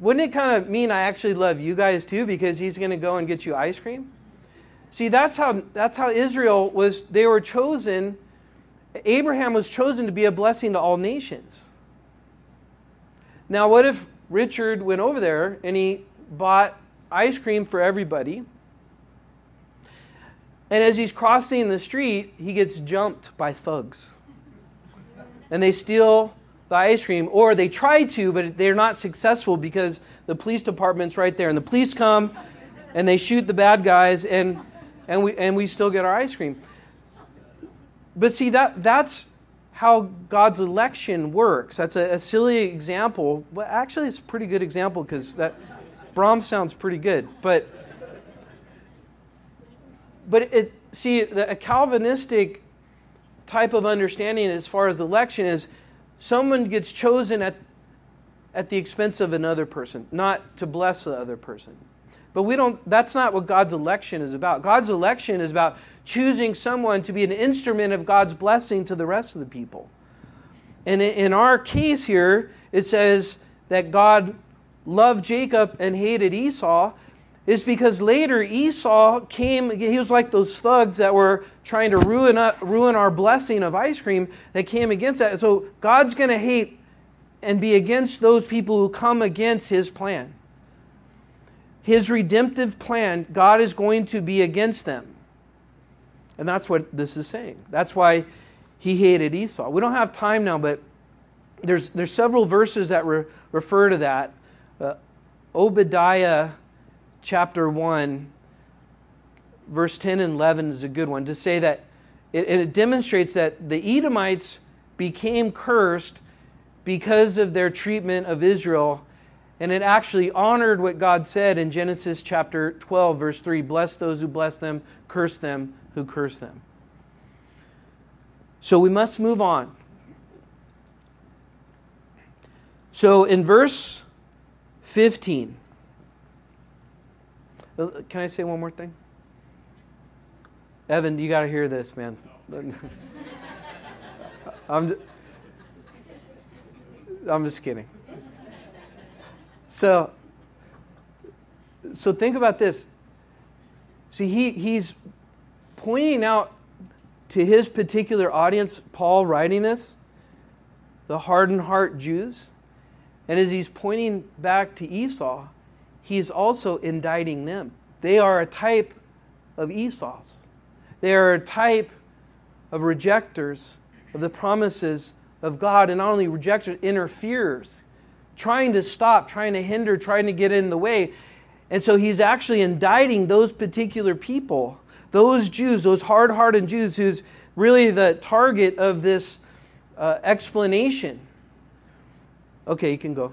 Wouldn't it kind of mean I actually love you guys too because he's going to go and get you ice cream? See, that's how, that's how Israel was, they were chosen. Abraham was chosen to be a blessing to all nations. Now, what if Richard went over there and he bought ice cream for everybody? And as he's crossing the street, he gets jumped by thugs. And they steal the ice cream, or they try to, but they're not successful because the police department's right there. And the police come and they shoot the bad guys, and and we, and we still get our ice cream. But see, that, that's how God's election works. That's a, a silly example. Well, actually, it's a pretty good example because that Braum sounds pretty good. But, but it, see, the, a Calvinistic type of understanding as far as election is someone gets chosen at, at the expense of another person, not to bless the other person. But we don't that's not what God's election is about. God's election is about choosing someone to be an instrument of God's blessing to the rest of the people. And in our case here, it says that God loved Jacob and hated Esau is because later Esau came, he was like those thugs that were trying to ruin, up, ruin our blessing of ice cream that came against that. So God's going to hate and be against those people who come against his plan his redemptive plan, God is going to be against them. And that's what this is saying. That's why he hated Esau. We don't have time now, but there's, there's several verses that re- refer to that. Uh, Obadiah chapter 1, verse 10 and 11 is a good one to say that it, it demonstrates that the Edomites became cursed because of their treatment of Israel. And it actually honored what God said in Genesis chapter 12, verse 3 Bless those who bless them, curse them who curse them. So we must move on. So in verse 15, uh, can I say one more thing? Evan, you got to hear this, man. I'm, I'm just kidding. So, so think about this. See, he, he's pointing out to his particular audience, Paul writing this, the hardened heart Jews. And as he's pointing back to Esau, he's also indicting them. They are a type of Esau's. They are a type of rejectors of the promises of God, and not only rejectors, interferers, trying to stop, trying to hinder, trying to get in the way. And so he's actually indicting those particular people, those Jews, those hard hardened Jews, who's really the target of this uh, explanation. Okay, you can go.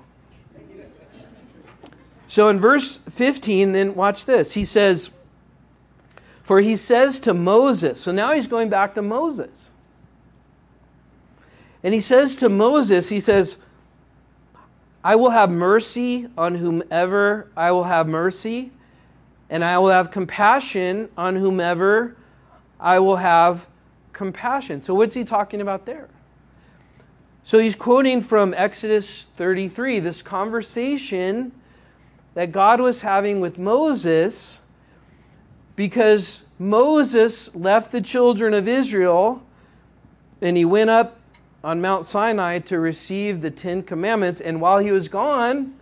So in verse 15, then watch this. He says, For he says to Moses, so now he's going back to Moses. And he says to Moses, He says, I will have mercy on whomever I will have mercy, and I will have compassion on whomever I will have compassion. So, what's he talking about there? So, he's quoting from Exodus 33, this conversation that God was having with Moses because Moses left the children of Israel and he went up on Mount Sinai to receive the Ten Commandments. And while he was gone,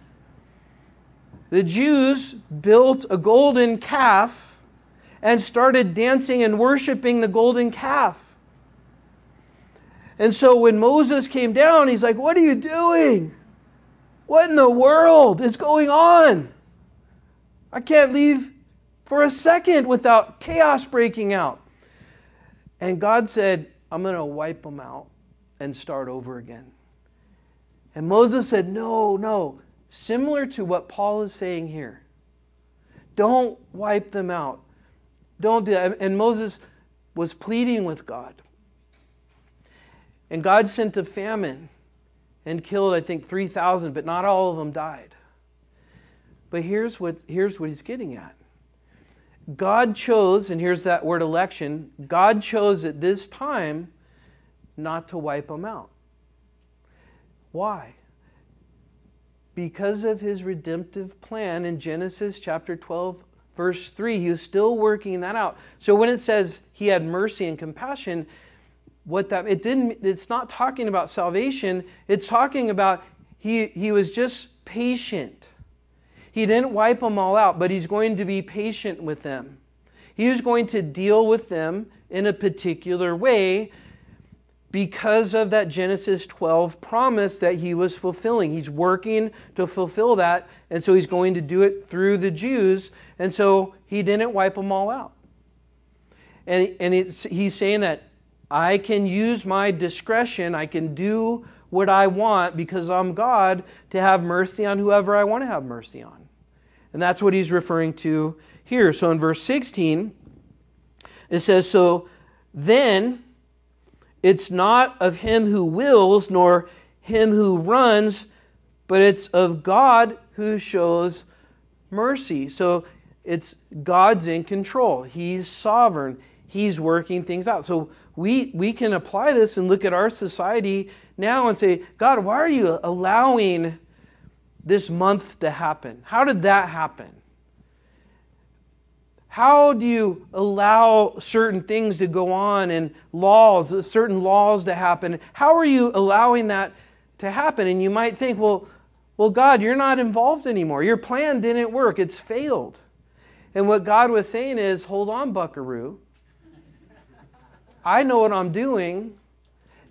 the Jews built a golden calf and started dancing and worshiping the golden calf. And so when Moses came down, he's like, What are you doing? What in the world is going on? I can't leave for a second without chaos breaking out. And God said, I'm going to wipe them out and start over again. And Moses said, No, no. Similar to what Paul is saying here. Don't wipe them out. Don't do that. And Moses was pleading with God. And God sent a famine and killed, I think, 3,000, but not all of them died. But here's what, here's what he's getting at God chose, and here's that word election God chose at this time not to wipe them out. Why? Because of his redemptive plan in Genesis chapter 12, verse 3. He was still working that out. So when it says he had mercy and compassion, what that it didn't it's not talking about salvation, it's talking about he he was just patient. He didn't wipe them all out, but he's going to be patient with them. He was going to deal with them in a particular way because of that Genesis 12 promise that he was fulfilling. He's working to fulfill that, and so he's going to do it through the Jews, and so he didn't wipe them all out. And, and he's saying that I can use my discretion, I can do what I want because I'm God to have mercy on whoever I want to have mercy on. And that's what he's referring to here. So in verse 16, it says, So then it's not of him who wills, nor him who runs, but it's of God who shows mercy. So it's God's in control. He's sovereign. He's working things out. So we, we can apply this and look at our society now and say, God, why are you allowing this month to happen? How did that happen? How do you allow certain things to go on and laws, certain laws to happen? How are you allowing that to happen? And you might think, well, well, God, you're not involved anymore. Your plan didn't work. It's failed. And what God was saying is, hold on, buckaroo. I know what I'm doing.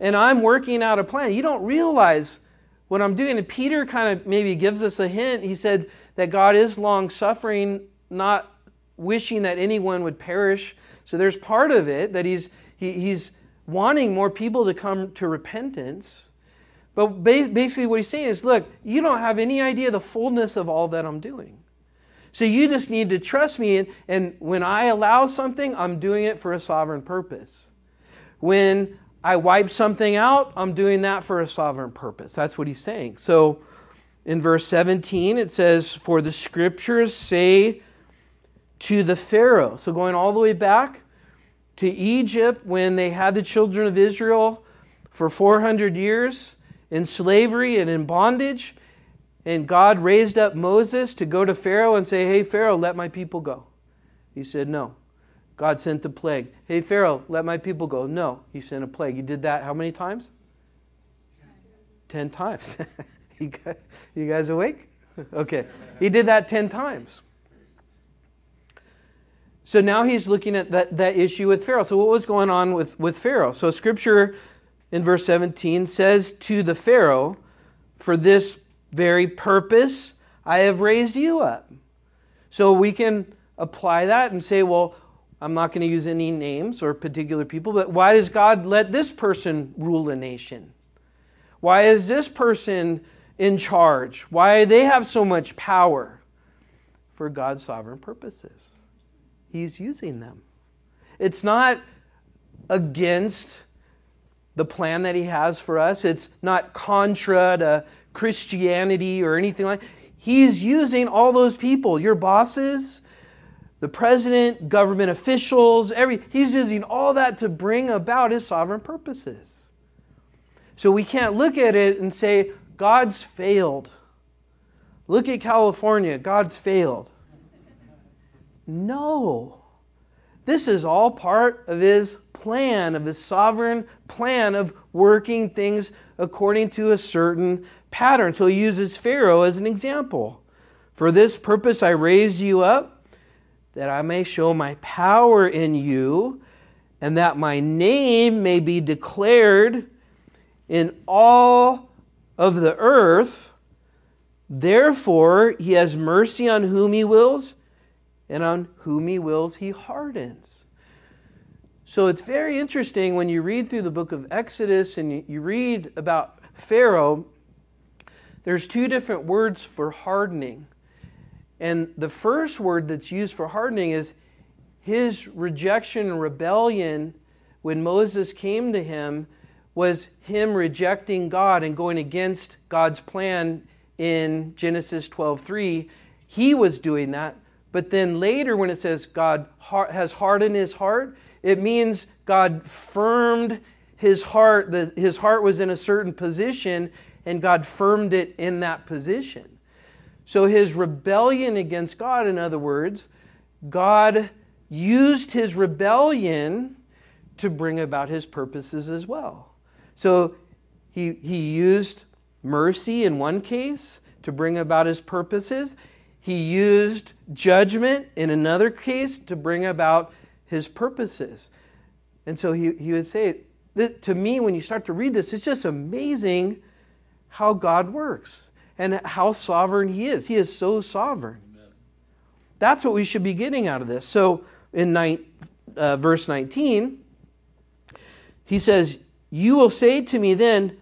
and I'm working out a plan. You don't realize what I'm doing. And Peter kind of maybe gives us a hint. He said that God is long suffering, not wishing that anyone would perish. So there's part of it that he's, he, he's wanting more people to come to repentance. But basically, what he's saying is look, you don't have any idea the fullness of all that I'm doing. So you just need to trust me. And, and when I allow something, I'm doing it for a sovereign purpose. When I wipe something out, I'm doing that for a sovereign purpose. That's what he's saying. So in verse 17, it says, For the scriptures say to the Pharaoh. So going all the way back to Egypt when they had the children of Israel for 400 years in slavery and in bondage. And God raised up Moses to go to Pharaoh and say, Hey, Pharaoh, let my people go. He said, No. God sent a plague. Hey, Pharaoh, let my people go. No, he sent a plague. He did that how many times? Ten times. you guys awake? Okay. He did that ten times. So now he's looking at that, that issue with Pharaoh. So, what was going on with, with Pharaoh? So, scripture in verse 17 says to the Pharaoh, For this very purpose I have raised you up. So, we can apply that and say, Well, I'm not going to use any names or particular people, but why does God let this person rule a nation? Why is this person in charge? Why do they have so much power? For God's sovereign purposes. He's using them. It's not against the plan that He has for us, it's not contra to Christianity or anything like He's using all those people, your bosses, the president, government officials, every he's using all that to bring about his sovereign purposes. So we can't look at it and say God's failed. Look at California, God's failed. No. This is all part of his plan, of his sovereign plan of working things according to a certain pattern. So he uses Pharaoh as an example. For this purpose I raised you up that I may show my power in you, and that my name may be declared in all of the earth. Therefore, he has mercy on whom he wills, and on whom he wills, he hardens. So it's very interesting when you read through the book of Exodus and you read about Pharaoh, there's two different words for hardening. And the first word that's used for hardening is his rejection and rebellion when Moses came to him was him rejecting God and going against God's plan in Genesis 12:3. He was doing that. But then later when it says God has hardened his heart, it means God firmed his heart, his heart was in a certain position and God firmed it in that position. So his rebellion against God, in other words, God used his rebellion to bring about his purposes as well. So he, he used mercy in one case to bring about his purposes. He used judgment in another case to bring about his purposes. And so he, he would say, that to me, when you start to read this, it's just amazing how God works and how sovereign He is. He is so sovereign. Amen. That's what we should be getting out of this. So in nine, uh, verse 19, he says, You will say to me then,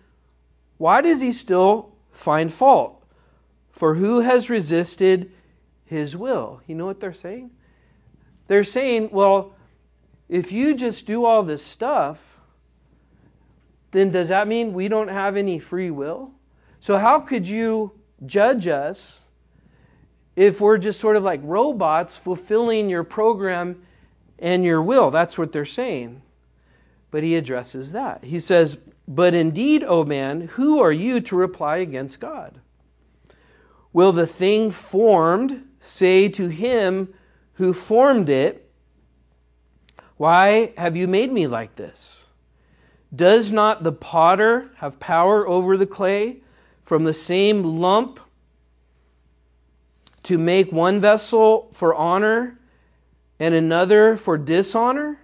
Why does he still find fault? For who has resisted his will? You know what they're saying? They're saying, Well, if you just do all this stuff, then does that mean we don't have any free will? So, how could you judge us if we're just sort of like robots fulfilling your program and your will? That's what they're saying. But he addresses that. He says, But indeed, O man, who are you to reply against God? Will the thing formed say to him who formed it, Why have you made me like this? Does not the potter have power over the clay? from the same lump to make one vessel for honor and another for dishonor?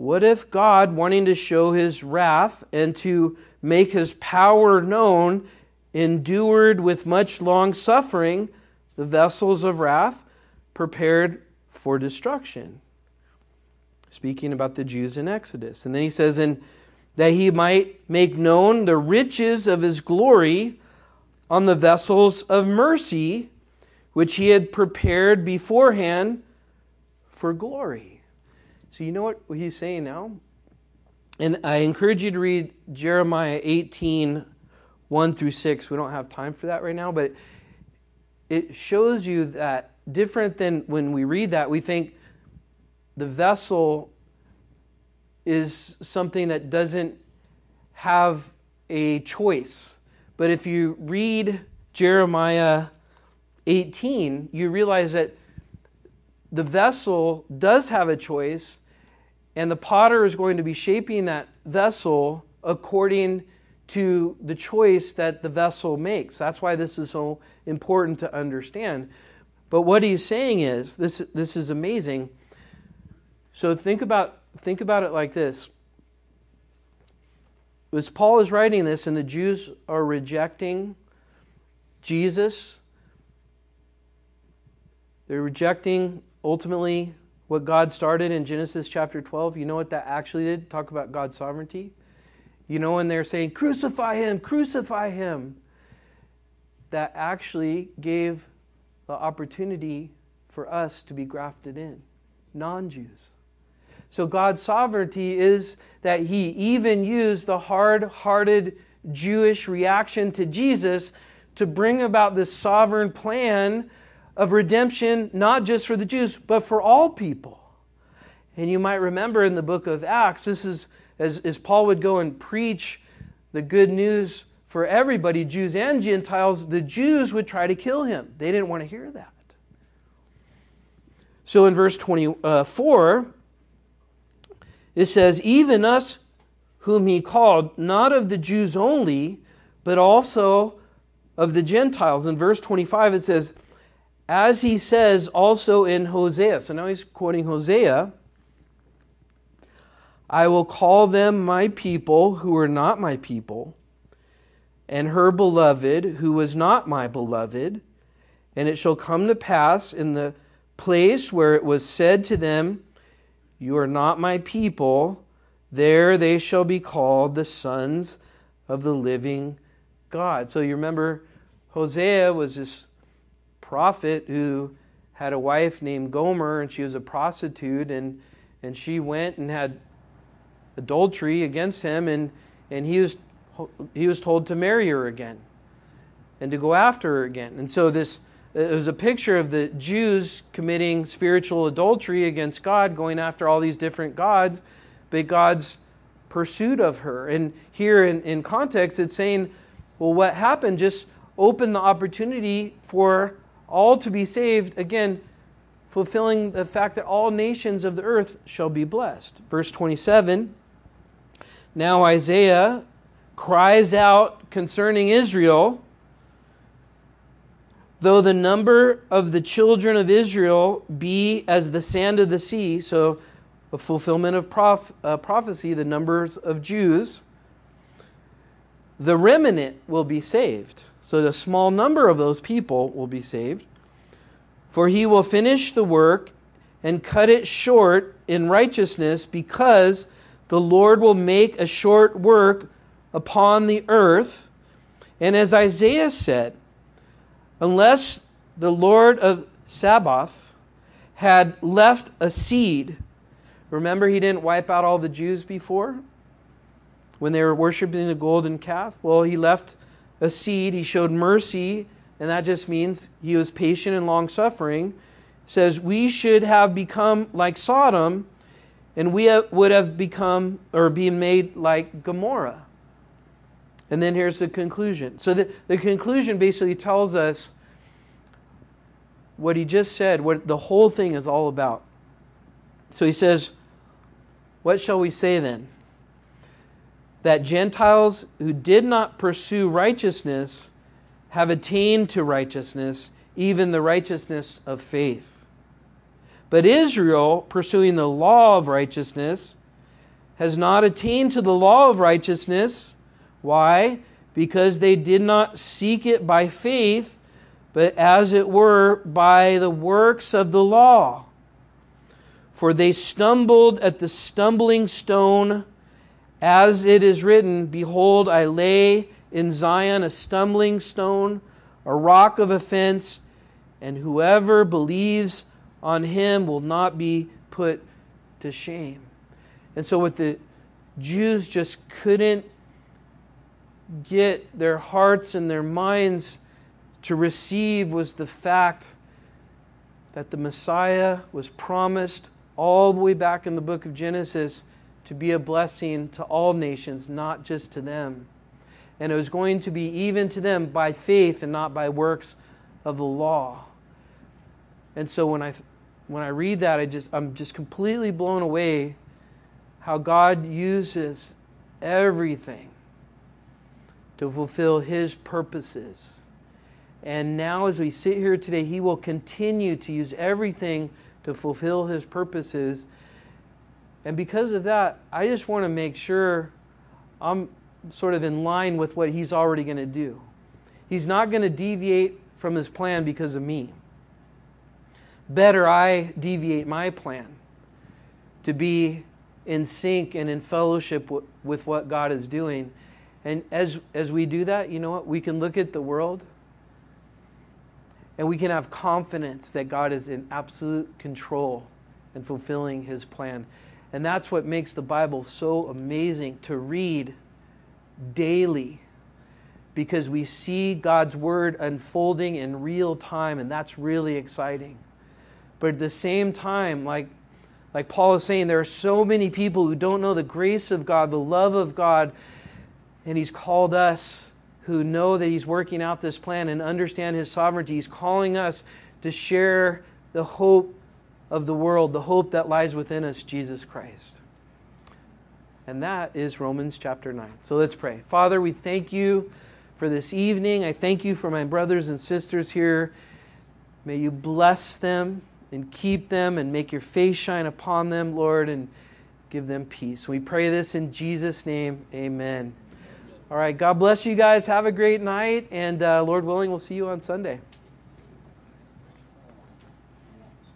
what if God, wanting to show his wrath and to make his power known, endured with much long suffering the vessels of wrath prepared for destruction? Speaking about the Jews in Exodus. And then he says, and that he might make known the riches of his glory on the vessels of mercy, which he had prepared beforehand for glory. So, you know what he's saying now? And I encourage you to read Jeremiah 18 1 through 6. We don't have time for that right now, but it shows you that different than when we read that, we think the vessel is something that doesn't have a choice. But if you read Jeremiah 18, you realize that the vessel does have a choice, and the potter is going to be shaping that vessel according to the choice that the vessel makes. That's why this is so important to understand. But what he's saying is this, this is amazing. So think about, think about it like this. As Paul is writing this, and the Jews are rejecting Jesus, they're rejecting ultimately what God started in Genesis chapter 12. You know what that actually did? Talk about God's sovereignty. You know, when they're saying, Crucify him, crucify him, that actually gave the opportunity for us to be grafted in, non Jews. So God's sovereignty is that He even used the hard hearted Jewish reaction to Jesus to bring about this sovereign plan of redemption, not just for the Jews, but for all people. And you might remember in the book of Acts, this is as, as Paul would go and preach the good news for everybody, Jews and Gentiles, the Jews would try to kill him. They didn't want to hear that. So in verse 24, it says, Even us whom he called, not of the Jews only, but also of the Gentiles. In verse 25, it says, As he says also in Hosea. So now he's quoting Hosea. I will call them my people who are not my people, and her beloved who was not my beloved. And it shall come to pass in the place where it was said to them, you are not my people. There they shall be called the sons of the living God. So you remember, Hosea was this prophet who had a wife named Gomer, and she was a prostitute, and, and she went and had adultery against him, and, and he, was, he was told to marry her again and to go after her again. And so this it was a picture of the Jews committing spiritual adultery against God, going after all these different gods, but God's pursuit of her. And here in, in context, it's saying, well, what happened just opened the opportunity for all to be saved. Again, fulfilling the fact that all nations of the earth shall be blessed. Verse 27 Now Isaiah cries out concerning Israel Though the number of the children of Israel be as the sand of the sea, so a fulfillment of prof, uh, prophecy, the numbers of Jews, the remnant will be saved. So the small number of those people will be saved. For he will finish the work and cut it short in righteousness, because the Lord will make a short work upon the earth. And as Isaiah said, unless the Lord of Sabaoth had left a seed. Remember, he didn't wipe out all the Jews before when they were worshiping the golden calf? Well, he left a seed. He showed mercy, and that just means he was patient and long suffering. Says, We should have become like Sodom, and we would have become or be made like Gomorrah. And then here's the conclusion. So the, the conclusion basically tells us what he just said, what the whole thing is all about. So he says, What shall we say then? That Gentiles who did not pursue righteousness have attained to righteousness, even the righteousness of faith. But Israel, pursuing the law of righteousness, has not attained to the law of righteousness. Why? Because they did not seek it by faith, but as it were by the works of the law. For they stumbled at the stumbling stone, as it is written Behold, I lay in Zion a stumbling stone, a rock of offense, and whoever believes on him will not be put to shame. And so, what the Jews just couldn't get their hearts and their minds to receive was the fact that the Messiah was promised all the way back in the book of Genesis to be a blessing to all nations, not just to them. And it was going to be even to them by faith and not by works of the law. And so when I when I read that, I just I'm just completely blown away how God uses everything to fulfill His purposes. And now, as we sit here today, He will continue to use everything to fulfill His purposes. And because of that, I just want to make sure I'm sort of in line with what He's already going to do. He's not going to deviate from His plan because of me. Better I deviate my plan to be in sync and in fellowship w- with what God is doing. And as, as we do that, you know what? We can look at the world and we can have confidence that God is in absolute control and fulfilling his plan. And that's what makes the Bible so amazing to read daily because we see God's word unfolding in real time, and that's really exciting. But at the same time, like like Paul is saying, there are so many people who don't know the grace of God, the love of God, and He's called us who know that He's working out this plan and understand His sovereignty. He's calling us to share the hope of the world, the hope that lies within us, Jesus Christ. And that is Romans chapter 9. So let's pray. Father, we thank you for this evening. I thank you for my brothers and sisters here. May you bless them and keep them and make your face shine upon them, Lord, and give them peace. We pray this in Jesus' name. Amen. All right. God bless you guys. Have a great night. And uh, Lord willing, we'll see you on Sunday.